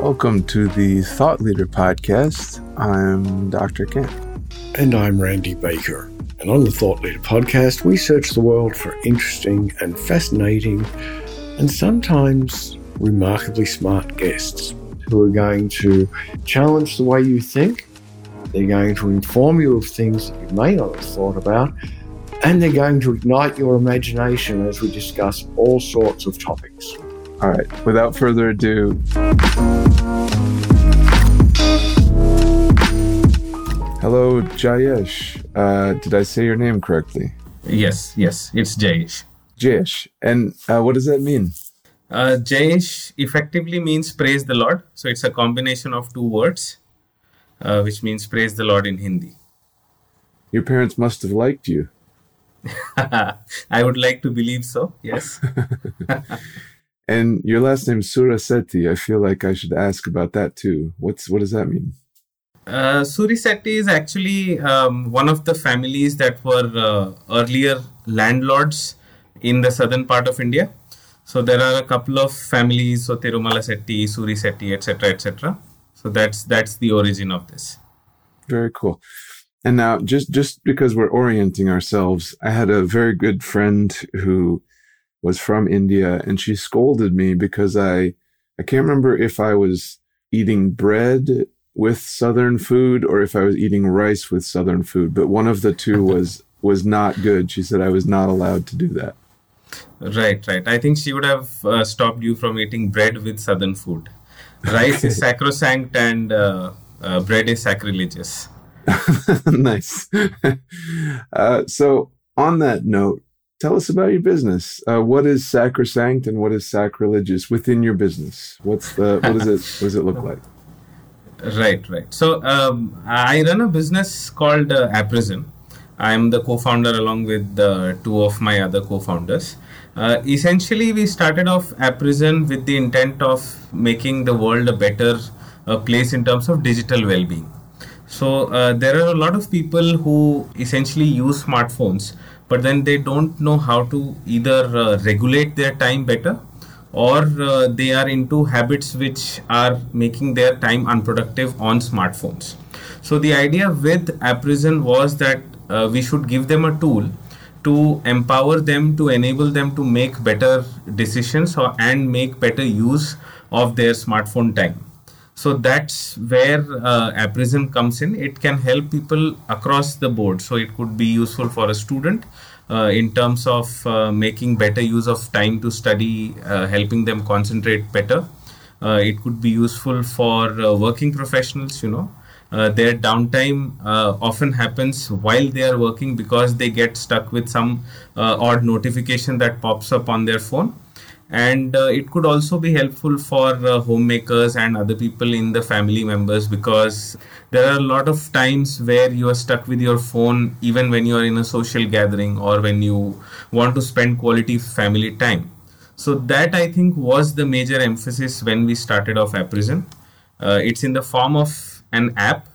Welcome to the Thought Leader Podcast. I'm Dr. Kent. And I'm Randy Baker. And on the Thought Leader Podcast, we search the world for interesting and fascinating and sometimes remarkably smart guests who are going to challenge the way you think. They're going to inform you of things that you may not have thought about. And they're going to ignite your imagination as we discuss all sorts of topics. All right, without further ado, hello, Jayesh. Uh, did I say your name correctly? Yes, yes, it's Jayesh. Jayesh. And uh, what does that mean? Uh, Jayesh effectively means praise the Lord. So it's a combination of two words, uh, which means praise the Lord in Hindi. Your parents must have liked you. I would like to believe so, yes. And your last name Suraseti. I feel like I should ask about that too. What's what does that mean? Uh, Surisetti is actually um, one of the families that were uh, earlier landlords in the southern part of India. So there are a couple of families, so Tirumala Setti, Suri Setti, etc., etc. So that's that's the origin of this. Very cool. And now, just just because we're orienting ourselves, I had a very good friend who was from India and she scolded me because I I can't remember if I was eating bread with southern food or if I was eating rice with southern food, but one of the two was was not good. She said I was not allowed to do that. Right, right. I think she would have uh, stopped you from eating bread with southern food. Rice is sacrosanct and uh, uh, bread is sacrilegious. nice. Uh, so, on that note, tell us about your business. Uh, what is sacrosanct and what is sacrilegious within your business? What's the what does it what does it look like? Right, right. So um, I run a business called uh, Apprison. I'm the co-founder along with uh, two of my other co-founders. Uh, essentially, we started off Apprison with the intent of making the world a better uh, place in terms of digital well-being. So uh, there are a lot of people who essentially use smartphones but then they don't know how to either uh, regulate their time better or uh, they are into habits which are making their time unproductive on smartphones. So the idea with Apprison was that uh, we should give them a tool to empower them to enable them to make better decisions or, and make better use of their smartphone time. So that's where uh, Apprison comes in. It can help people across the board. So it could be useful for a student uh, in terms of uh, making better use of time to study uh, helping them concentrate better. Uh, it could be useful for uh, working professionals you know their downtime often happens while they are working because they get stuck with some odd notification that pops up on their phone and uh, it could also be helpful for uh, homemakers and other people in the family members because there are a lot of times where you are stuck with your phone even when you are in a social gathering or when you want to spend quality family time so that i think was the major emphasis when we started off Apprison. Uh, it's in the form of an app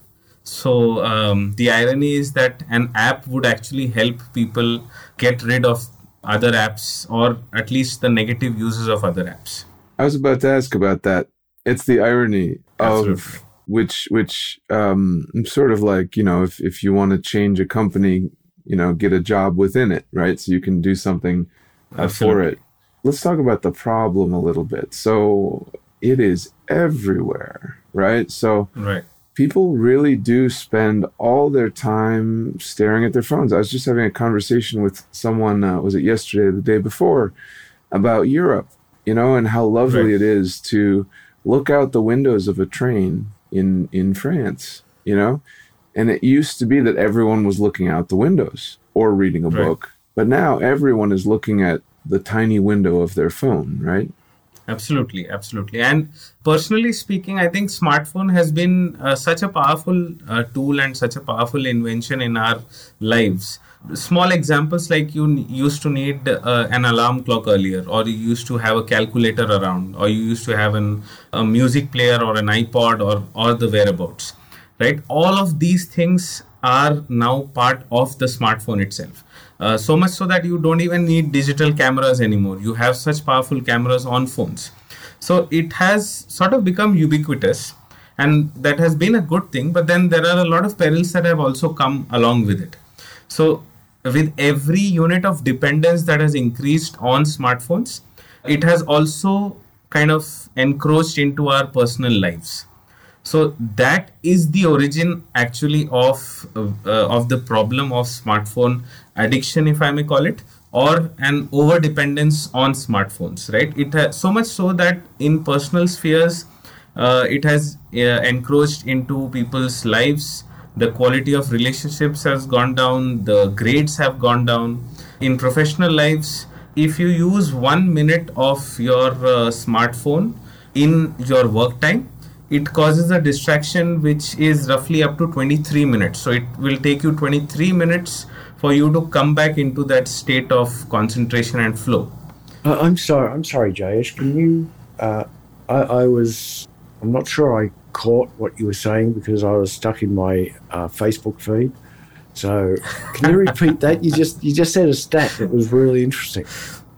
so um, the irony is that an app would actually help people get rid of other apps or at least the negative uses of other apps. I was about to ask about that. It's the irony Absolutely. of which which um sort of like, you know, if if you want to change a company, you know, get a job within it, right? So you can do something uh, for it. Let's talk about the problem a little bit. So it is everywhere, right? So right people really do spend all their time staring at their phones. I was just having a conversation with someone, uh, was it yesterday or the day before, about Europe, you know, and how lovely right. it is to look out the windows of a train in in France, you know. And it used to be that everyone was looking out the windows or reading a right. book, but now everyone is looking at the tiny window of their phone, right? Absolutely absolutely and personally speaking i think smartphone has been uh, such a powerful uh, tool and such a powerful invention in our lives small examples like you used to need uh, an alarm clock earlier or you used to have a calculator around or you used to have an, a music player or an ipod or or the whereabouts right? All of these things are now part of the smartphone itself. Uh, so much so that you don't even need digital cameras anymore. You have such powerful cameras on phones. So it has sort of become ubiquitous, and that has been a good thing. But then there are a lot of perils that have also come along with it. So with every unit of dependence that has increased on smartphones, it has also kind of encroached into our personal lives so that is the origin actually of uh, of the problem of smartphone addiction if i may call it or an over dependence on smartphones right? It has so much so that in personal spheres uh, it has uh, encroached into people's lives. The quality of relationships has gone down. The grades have gone down. In professional lives if you use 1 minute of your uh, smartphone in your work time it causes a distraction which is roughly up to 23 minutes. So it will take you 23 minutes for you to come back into that state of concentration and flow. Uh, I'm sorry, I'm sorry, Jayesh. Can you? Uh, I, I, was, I'm not sure I caught what you were saying because I was stuck in my uh, Facebook feed. So can you repeat that? You just you just said a stat that was really interesting.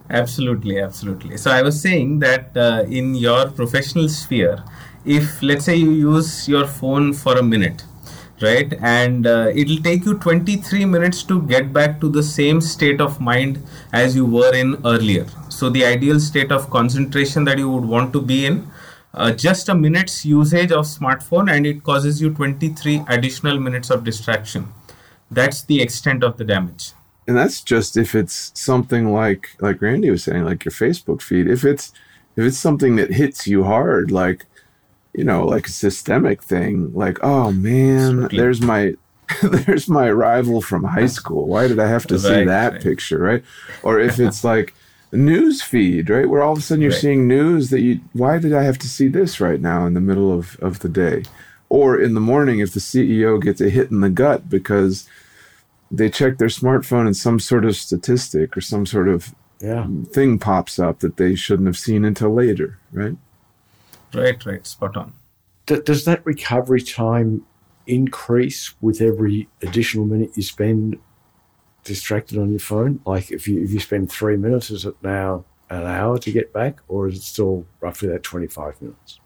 Absolutely, absolutely. So I was saying that uh, in your professional sphere, if let's say you use your phone for a minute right and uh, it'll take you 23 minutes to get back to the same state of mind as you were in earlier. So the ideal state of concentration that you would want to be in uh, just a minute's usage of smartphone and it causes you 23 additional minutes of distraction. That's the extent of the damage. And that's just if it's something like like randy was saying like your facebook feed. If it's if it's something that hits you hard like you know, like a systemic thing. Like, oh man, Certainly. there's my there's my rival from high school. Why did I have to see that right. picture, right? Or if it's like news feed, right? Where all of a sudden you're right. seeing news that you why did I have to see this right now in the middle of, of the day? Or in the morning if the CEO gets a hit in the gut because they check their smartphone and some sort of statistic or some sort of yeah. thing pops up that they shouldn't have seen until later, right? Right, right, spot on. Does that recovery time increase with every additional minute you spend distracted on your phone? Like if you if you spend three minutes, is it now an hour to get back, or is it still roughly that twenty five minutes?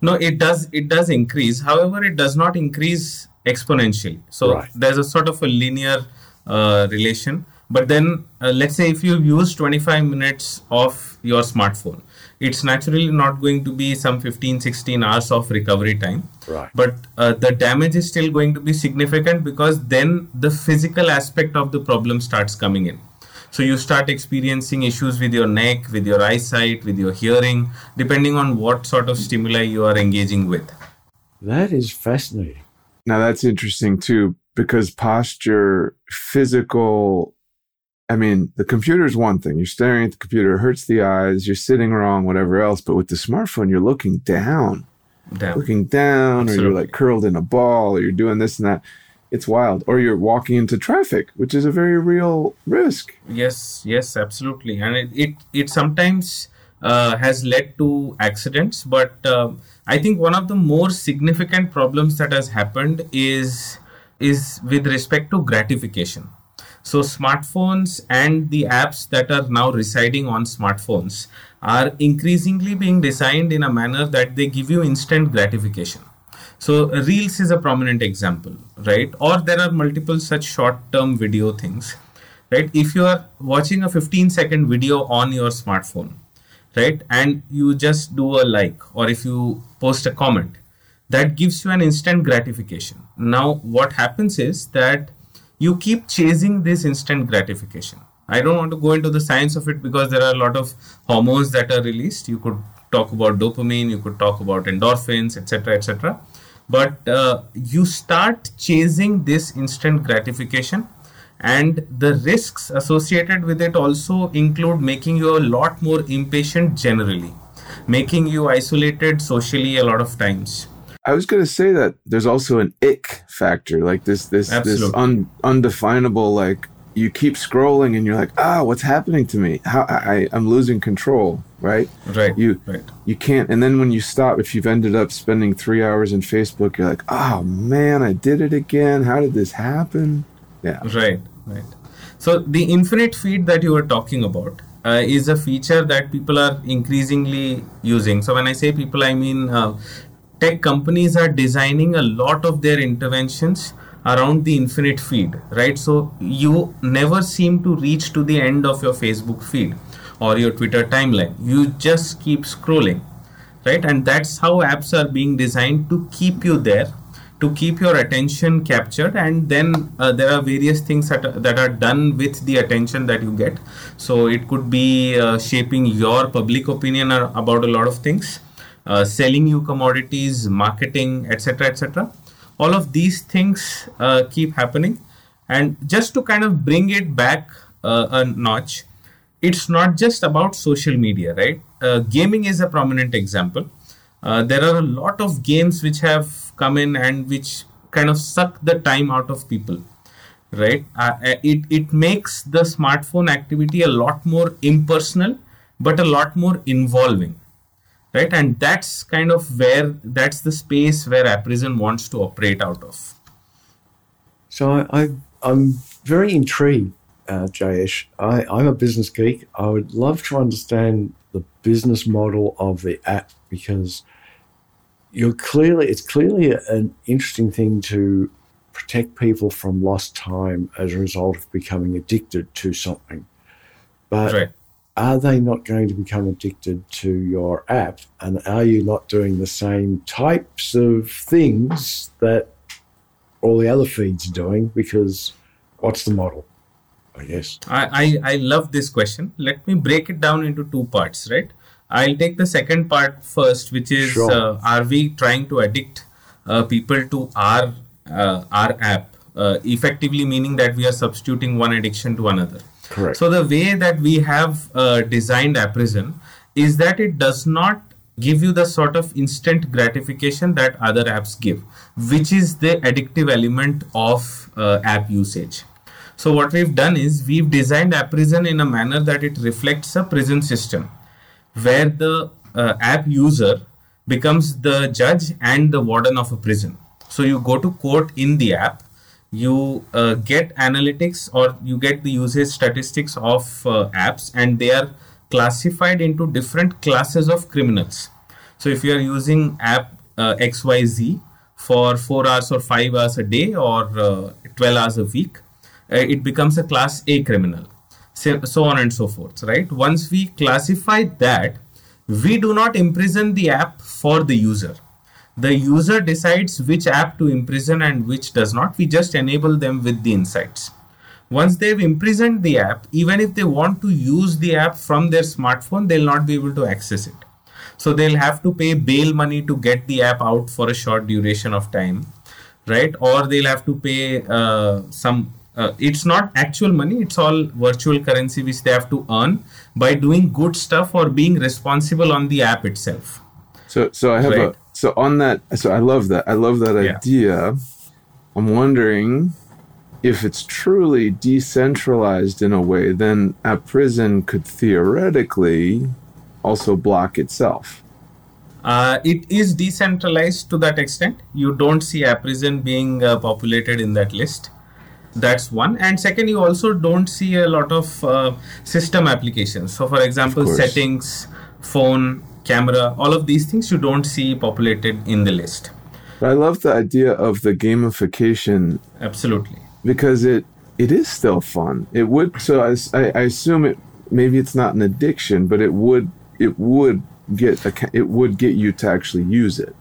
No, it does it does increase. However, it does not increase exponentially. So right. there's a sort of a linear uh, relation. But then, uh, let's say if you use 25 minutes of your smartphone, it's naturally not going to be some 15 16 hours of recovery time. Right. But uh, the damage is still going to be significant because then the physical aspect of the problem starts coming in. So you start experiencing issues with your neck with your eyesight with your hearing depending on what sort of stimuli you are engaging with. That is fascinating. Now that's interesting too because posture physical I mean, the computer is one thing. You're staring at the computer, it hurts the eyes, you're sitting wrong, whatever else. But with the smartphone, you're looking down, down. looking down, Absolutely. or you're like curled in a ball, or you're doing this and that. It's wild. Or you're walking into traffic, which is a very real risk. Yes, yes, absolutely. And it, it, it sometimes uh, has led to accidents. But uh, I think one of the more significant problems that has happened is is with respect to gratification so, smartphones and the apps that are now residing on smartphones are increasingly being designed in a manner that they give you instant gratification. So, Reels is a prominent example, right? Or there are multiple such short term video things, right? If you are watching a 15 second video on your smartphone, right, and you just do a like, or if you post a comment, that gives you an instant gratification. Now, what happens is that you keep chasing this instant gratification. I don't want to go into the science of it because there are a lot of hormones that are released. You could talk about dopamine, you could talk about endorphins, etc., etc. But uh, you start chasing this instant gratification, and the risks associated with it also include making you a lot more impatient generally, making you isolated socially a lot of times I was going to say that there's also an ick factor, like this this Absolutely. this un, undefinable like you keep scrolling and you're like, ah, what's happening to me? How I I'm losing control. right? Right. You right. you can't and then when you stop if you've ended up spending 3 hours in Facebook you're like, "Oh man, I did it again. How did this happen?" Yeah. Right, right. So the infinite feed that you were talking about uh, is a feature that people are increasingly using. So when I say people, I mean uh, tech companies are designing a lot of their interventions around the infinite feed, right? So you never seem to reach to the end of your Facebook feed or your Twitter timeline. You just keep scrolling, right? And that's how apps are being designed to keep you there to keep your attention captured and then uh, there are various things that, that are done with the attention that you get so it could be uh, shaping your public opinion about a lot of things uh, selling you commodities marketing etc etc all of these things uh, keep happening. And just to kind of bring it back uh, a notch it's not just about social media right? Uh, gaming is a prominent example. There are a lot of games which have come in and which kind of suck the time out of people right? Uh, uh, it it makes the smartphone activity a lot more impersonal but a lot more involving right and that's kind of where that's the space where Apprison wants to operate out of so i, I am very intrigued uh, Jayesh. I, I'm a business geek. I would love to understand the business model of the app because you're clearly it's clearly an interesting thing to protect people from lost time as a result of becoming addicted to something. But right. Are they not going to become addicted to your app? And are you not doing the same types of things that all the other feeds are doing? Because what's the model? I guess. I, I, I love this question. Let me break it down into two parts, right? I'll take the second part first, which is sure. uh, are we trying to addict uh, people to our uh, our app, uh, effectively meaning that we are substituting one addiction to another. Correct. So the way that we have uh, designed Apprison is that it does not give you the sort of instant gratification that other apps give, which is the addictive element of uh, app usage. So what we've done is we've designed Apprison in a manner that it reflects a prison system where the uh, app user becomes the judge and the warden of a prison. So you go to court in the app, you uh, get analytics or you get the usage statistics of uh, apps, and they are classified into different classes of criminals. So if you are using app uh, XYZ for 4 hours or 5 hours a day or uh, 12 hours a week, uh, it becomes a class A criminal so on and so forth, right? Once we classify that, we do not imprison the app for the user. The user decides which app to imprison and which does not. We just enable them with the insights. Once they've imprisoned the app, even if they want to use the app from their smartphone, they'll not be able to access it. So they'll have to pay bail money to get the app out for a short duration of time, right? Or they'll have to pay uh, some uh, it's not actual money it's all virtual currency which they have to earn by doing good stuff or being responsible on the app itself so so i have right. a so on that so i love that i love that yeah. idea. I'm wondering if it's truly decentralized in a way then a Apprison could theoretically also block itself. Uh, it is decentralized to that extent. You don't see a Apprison being uh, populated in that list. That's one. And second you also don't see a lot of uh, system applications. So for example settings phone camera all of these things you don't see populated in the list. I love the idea of the gamification. Absolutely. Because it it is still fun. It would so i, I assume it maybe it's not an addiction but it would it would get a, it would get you to actually use it.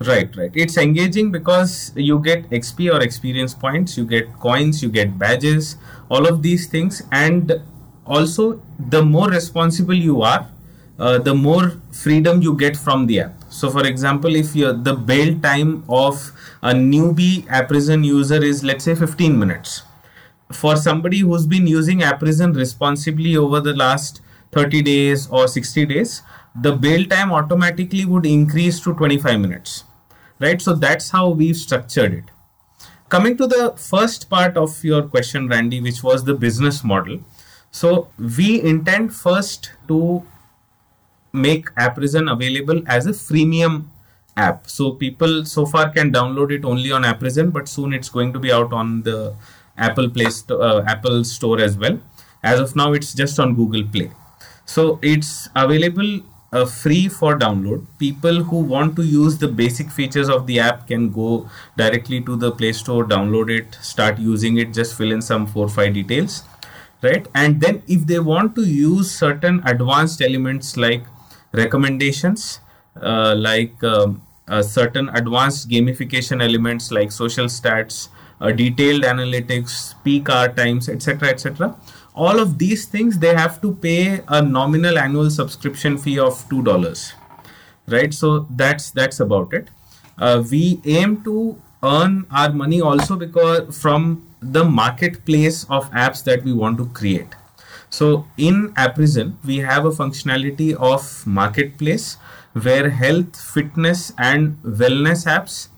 Right, right. It's engaging because you get XP or experience points, you get coins, you get badges, all of these things, and also the more responsible you are, uh, the more freedom you get from the app. So, for example, if the bail time of a newbie Apprison user is let's say 15 minutes, for somebody who's been using Apprison responsibly over the last 30 days or 60 days, the bail time automatically would increase to 25 minutes. Right? So that's how we've structured it. Coming to the first part of your question randy which was the business model. So we intend first to make Apprison available as a freemium app. So people so far can download it only on Apprison, but soon it's going to be out on the Apple Play Sto- uh, Apple Store as well. As of now, it's just on Google Play. So it's available uh, free for download. People who want to use the basic features of the app can go directly to the Play Store, download it, start using it, just fill in some four five details, right? And then if they want to use certain advanced elements like recommendations, uh, like um, uh, certain advanced gamification elements like social stats, uh, detailed analytics, peak hour times, etc., etc all of these things they have to pay a nominal annual subscription fee of two dollars right? So that's that's about it. Uh, we aim to earn our money also because from the marketplace of apps that we want to create so in apprison we have a functionality of marketplace where health fitness and wellness apps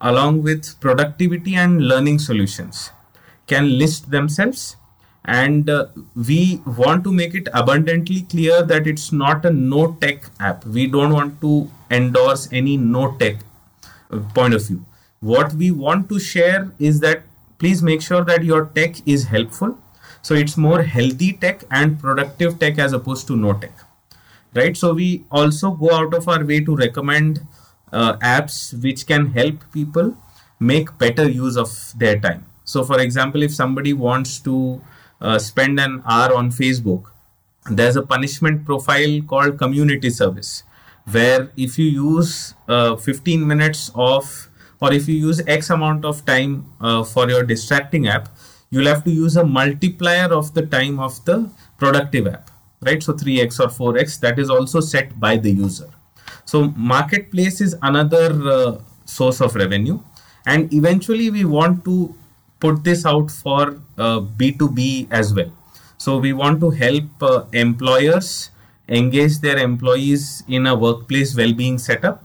along with productivity and learning solutions can list themselves. And uh, we want to make it abundantly clear that it's not a no tech app. We don't want to endorse any no tech uh, point of view. What we want to share is that please make sure that your tech is helpful so it's more healthy tech and productive tech as opposed to no tech. Right? So we also go out of our way to recommend uh, apps which can help people make better use of their time. So for example if somebody wants to uh, spend an hour on Facebook, there's a punishment profile called community service, where if you use uh, 15 minutes of, or if you use X amount of time uh, for your distracting app, you'll have to use a multiplier of the time of the productive app, right? So 3x or 4x, that is also set by the user. So marketplace is another uh, source of revenue. And eventually we want to put this out for uh, B2B as well. So we want to help uh, employers engage their employees in a workplace well-being setup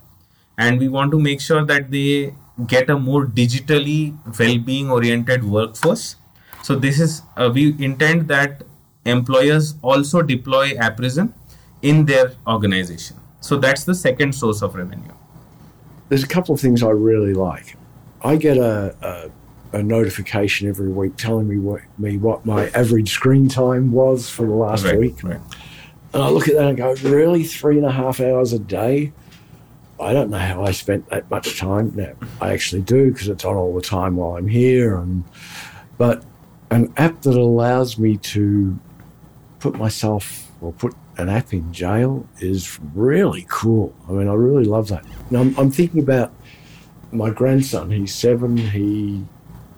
and we want to make sure that they get a more digitally well-being oriented workforce so this is uh, we intend that employers also deploy apprison in their organization so that's the second source of revenue there's a couple of things i really like i get a, a a notification every week telling me what me what my average screen time was for the last right, week. Right. And I look at that and go, really, three and a half hours a day? I don't know how I spent that much time. Now I actually do because it's on all the time while I'm here. And but an app that allows me to put myself or put an app in jail is really cool. I mean, I really love that. Now I'm, I'm thinking about my grandson. He's seven. He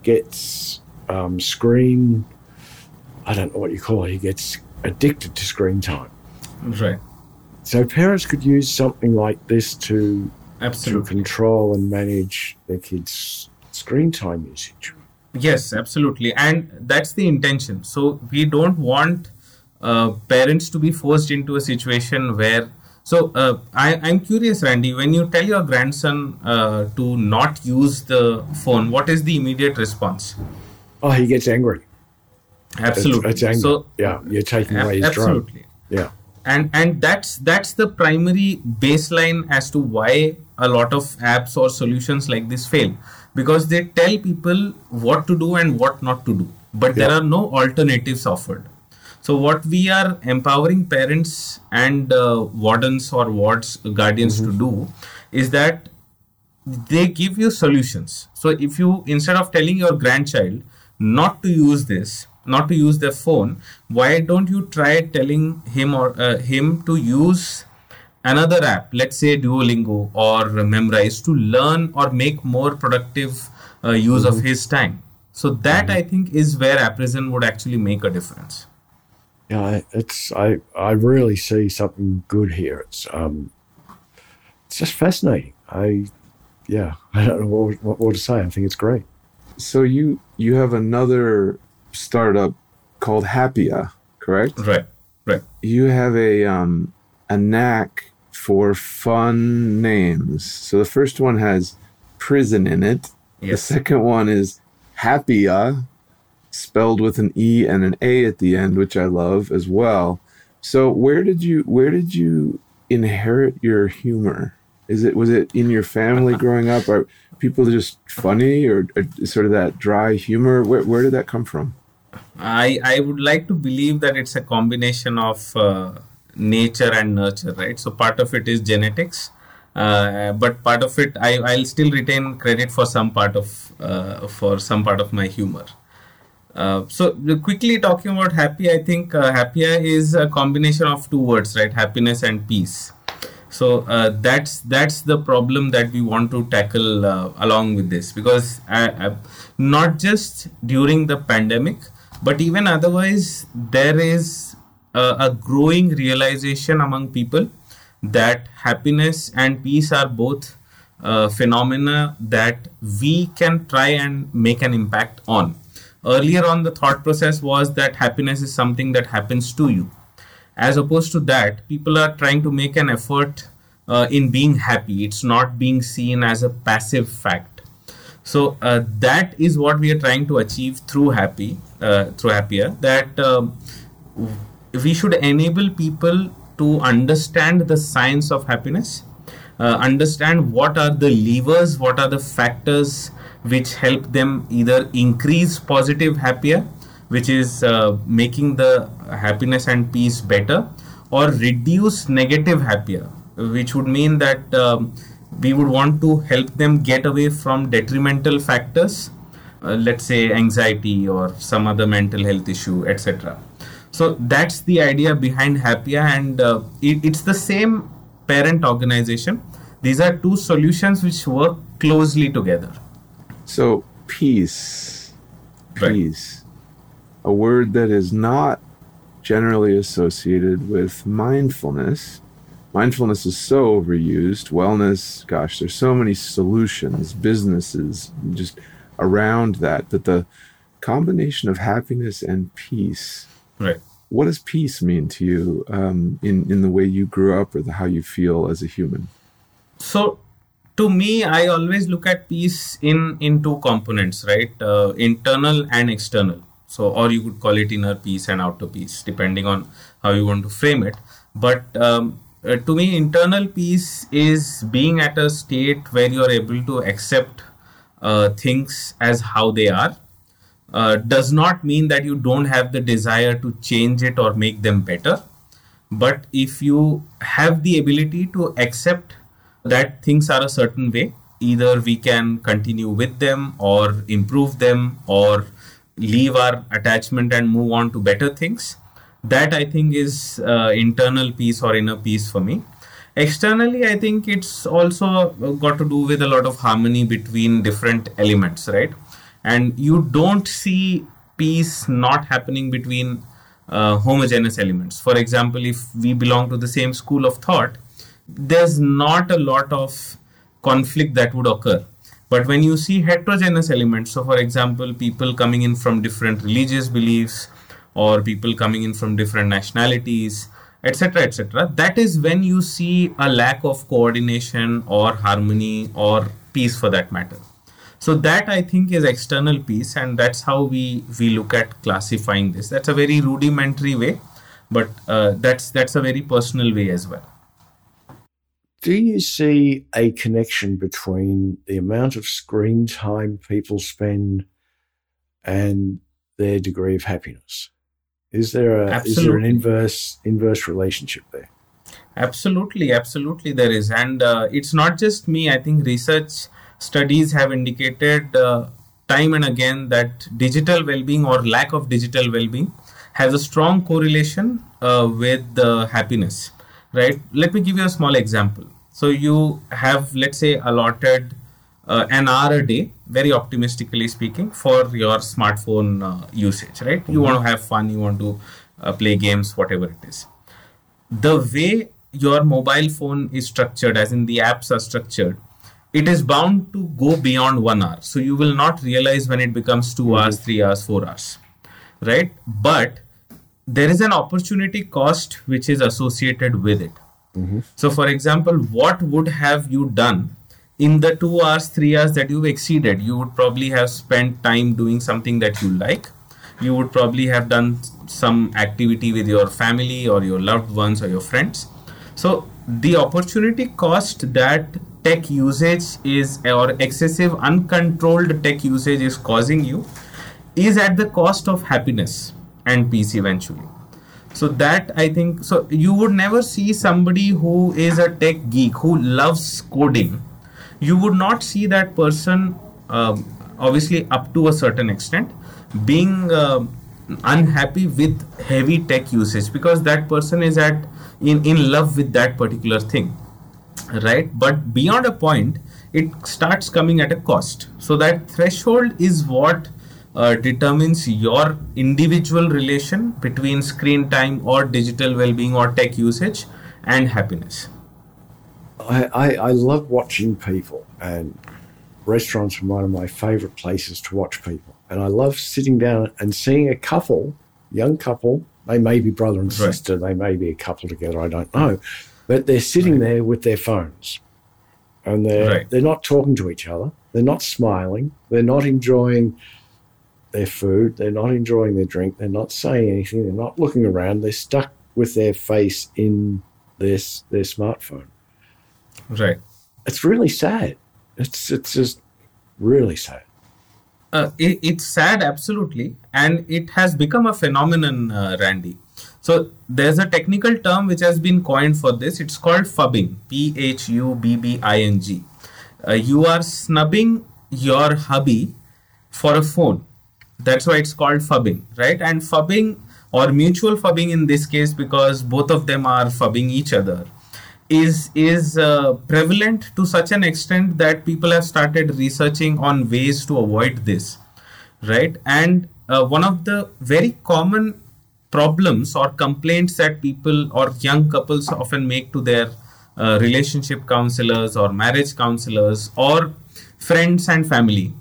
gets um, screen. I don't know what you call it. He gets addicted to screen time. Right. So parents could use something like this to Absolutely. to control and manage their kids' screen time usage. Yes, absolutely, and that's the intention. So we don't want uh, parents to be forced into a situation where. So uh, I, I'm curious, Randy. When you tell your grandson uh, to not use the phone, what is the immediate response? Oh, he gets angry. Absolutely. It's, it's. So yeah, you're taking away his drone. absolutely. Yeah. and and that's that's the primary baseline as to why a lot of apps or solutions like this fail because they tell people what to do and what not to do. But there are no alternatives offered. So what we are empowering parents and uh, wardens or wards guardians to do is that they give you solutions. So if you instead of telling your grandchild not to use this not to use their phone why don't you try telling him or uh, him to use another app let's say duolingo or memrise to learn or make more productive uh, use of his time so that i think is where apprison would actually make a difference Yeah, I- it's I I really see something good here. It's um, it's just fascinating. I yeah, I don't know what, what, what to say. I think it's great. So you you have another startup called Happea, correct? right right You have a um a knack for fun names. So the first one has prison in it. The second one is Happea, spelled with an E and an A at the end, which I love as well. So where did you where did you inherit your humor? Is it was it in your family growing up? Are people just funny or, or sort of that dry humor? Where where did that come from? I I would like to believe that it's a combination of uh, nature and nurture, right? So part of it is genetics, uh, but part of it I I'll still retain credit for some part of uh, for some part of my humor. Uh, so quickly talking about happy, I think uh, Happea is a combination of two words, right? Happiness and peace. So uh, that's that's the problem that we want to tackle uh, along with this because uh, not just during the pandemic, but even otherwise, there is a, a growing realization among people that happiness and peace are both phenomena that we can try and make an impact on. Earlier on the thought process was that happiness is something that happens to you. As opposed to that people are trying to make an effort uh, in being happy. It's not being seen as a passive fact. So uh, that is what we are trying to achieve through happy uh, through Happea that um, we should enable people to understand the science of happiness uh, understand what are the levers what are the factors which help them either increase positive Happea which is uh, making the happiness and peace better or reduce negative Happea which would mean that um, we would want to help them get away from detrimental factors uh, let's say anxiety or some other mental health issue etc so that's the idea behind Happea and uh, it, it's the same parent organization these are two solutions which work closely together so, peace, peace, right. a word that is not generally associated with mindfulness. Mindfulness is so overused. Wellness, gosh, there's so many solutions, businesses just around that, that the combination of happiness and peace. Right. What does peace mean to you um, in, in the way you grew up or the, how you feel as a human? So, to me i always look at peace in in two components right uh, internal and external so or you could call it inner peace and outer peace depending on how you want to frame it but um, uh, to me internal peace is being at a state where you're able to accept uh, things as how they are uh, does not mean that you don't have the desire to change it or make them better. But if you have the ability to accept that things are a certain way either we can continue with them or improve them or leave our attachment and move on to better things that i think is uh, internal peace or inner peace for me. Externally i think it's also got to do with a lot of harmony between different elements right and you don't see peace not happening between uh, homogeneous elements for example if we belong to the same school of thought there's not a lot of conflict that would occur. But when you see heterogeneous elements, so for example, people coming in from different religious beliefs or people coming in from different nationalities, etc., etc., that is when you see a lack of coordination or harmony or peace for that matter. So that I think is external peace, and that's how we we look at classifying this. That's a very rudimentary way, but uh, that's that's a very personal way as well. Do you see a connection between the amount of screen time people spend and their degree of happiness? Is there a absolutely. is there an inverse inverse relationship there? Absolutely, absolutely, there is, and uh, it's not just me. I think research studies have indicated uh, time and again that digital well-being or lack of digital well-being has a strong correlation uh, with happiness right let me give you a small example so you have, let's say, allotted uh, an hour a day, very optimistically speaking, for your smartphone uh, usage, right? Mm-hmm. You want to have fun, you want to uh, play games, whatever it is. The way your mobile phone is structured, as in the apps are structured, it is bound to go beyond one hour. So you will not realize when it becomes 2 mm-hmm. hours, three hours, four hours, right? But there is an opportunity cost which is associated with it Mm-hmm. So, for example, what would have you done in the two hours, three hours that you've exceeded? You would probably have spent time doing something that you like. You would probably have done some activity with your family or your loved ones or your friends. So, the opportunity cost that tech usage is or excessive uncontrolled tech usage is causing you is at the cost of happiness and peace eventually. So that i think so you would never see somebody who is a tech geek who loves coding. You would not see that person um, obviously up to a certain extent being uh, unhappy with heavy tech usage because that person is at in, in love with that particular thing right? But beyond a point it starts coming at a cost. So that threshold is what uh, determines your individual relation between screen time or digital well-being or tech usage and happiness. I, I, I love watching people and restaurants are one of my favorite places to watch people. And i love sitting down and seeing a couple young couple they may be brother and sister right. they may be a couple together i don't know but they're sitting right. there with their phones. And they're right. they're not talking to each other. They're not smiling. They're not enjoying their food. They're not enjoying their drink. They're not saying anything. They're not looking around. They're stuck with their face in their their smartphone. Right. It's really sad. It's it's just really sad. Uh, it, it's sad absolutely. And it has become a phenomenon uh, randy so there's a technical term which has been coined for this. It's called phubbing. P H U B B I N G. Uh, you are snubbing your hubby for a phone. That's why it's called phubbing, right? And phubbing or mutual phubbing in this case, because both of them are phubbing each other, is is uh, prevalent to such an extent that people have started researching on ways to avoid this, right? And uh, one of the very common problems or complaints that people or young couples often make to their uh, relationship counselors or marriage counselors or friends and family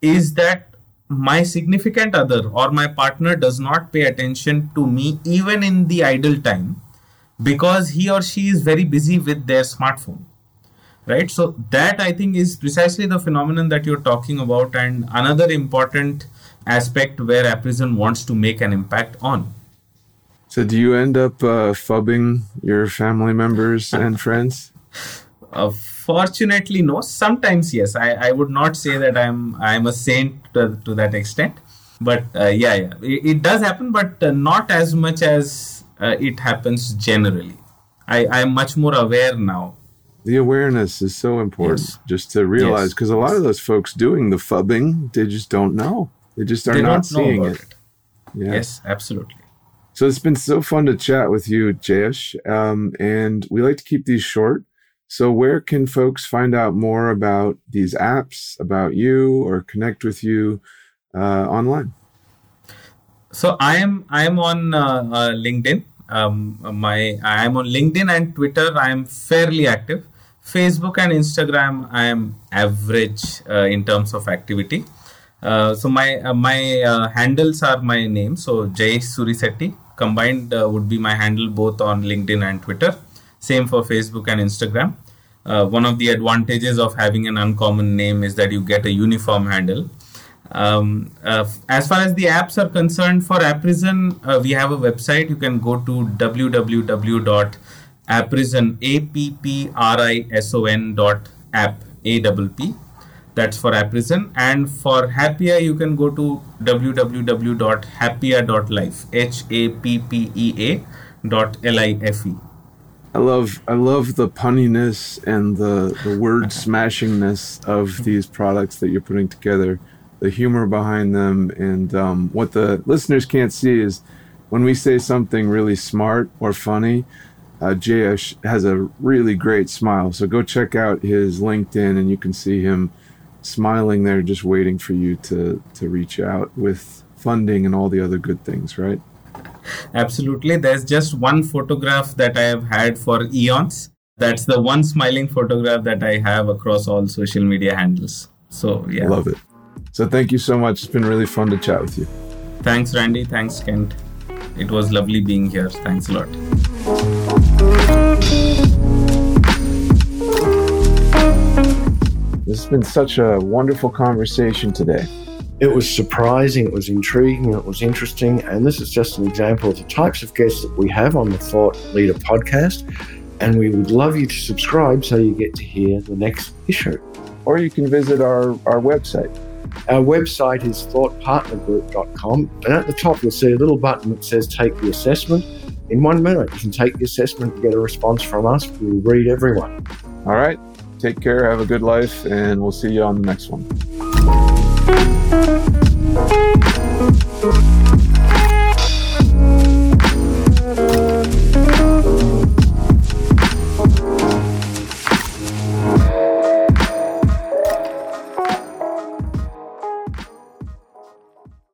is that my significant other or my partner does not pay attention to me even in the idle time because he or she is very busy with their smartphone. Right? So that i think is precisely the phenomenon that you're talking about and another important aspect where Apprison wants to make an impact on so, do you end up uh, phubbing your family members and friends? Uh, fortunately, no. Sometimes, yes. I, I would not say that I'm I'm a saint to, to that extent, but uh, yeah, yeah, it, it, does happen, but uh, not as much as uh, it happens generally. I I am much more aware now. The awareness is so important, yes. just to realize, because yes. a lot of those folks doing the phubbing, they just don't know. They just are they not seeing it. it. Yeah. Yes, absolutely. So it's been so fun to chat with you, Jayesh. Um, and we like to keep these short. So where can folks find out more about these apps, about you, or connect with you uh, online? So I am I am on uh, uh, LinkedIn. Um, my I am on LinkedIn and Twitter. I am fairly active. Facebook and Instagram, I am average uh, in terms of activity. Uh, so my uh, my handles are my name. So Jayesh Surisetti combined uh, would be my handle both on LinkedIn and Twitter. Same for Facebook and Instagram. Uh, one of the advantages of having an uncommon name is that you get a uniform handle. Um, as far as the apps are concerned, for Apprison, we have a website. You can go to www.apprison a p p r i s o n dot app a w p that's for Apprison. And for Happea, you can go to www.happea.life. H A P P E A dot L I F E. I love I love the punniness and the, the word smashingness of these products that you're putting together, the humor behind them, and um, what the listeners can't see is when we say something really smart or funny, uh, Jayesh has a really great smile. So go check out his LinkedIn and you can see him smiling there just waiting for you to to reach out with funding and all the other good things right? Absolutely. There's just one photograph that i have had for eons. That's the one smiling photograph that i have across all social media handles. So yeah. Love it. So thank you so much. It's been really fun to chat with you. Thanks randy. Thanks kent. It was lovely being here. Thanks a lot This has been such a wonderful conversation today. It was surprising, it was intriguing, it was interesting, and this is just an example of the types of guests that we have on the Thought Leader podcast. And we would love you to subscribe so you get to hear the next issue. Or you can visit our, our website. Our website is thoughtpartnergroup.com. And at the top, you'll see a little button that says Take the Assessment. In one minute, you can take the assessment and get a response from us. We'll read everyone. All right. Take care, have a good life, and we'll see you on the next one.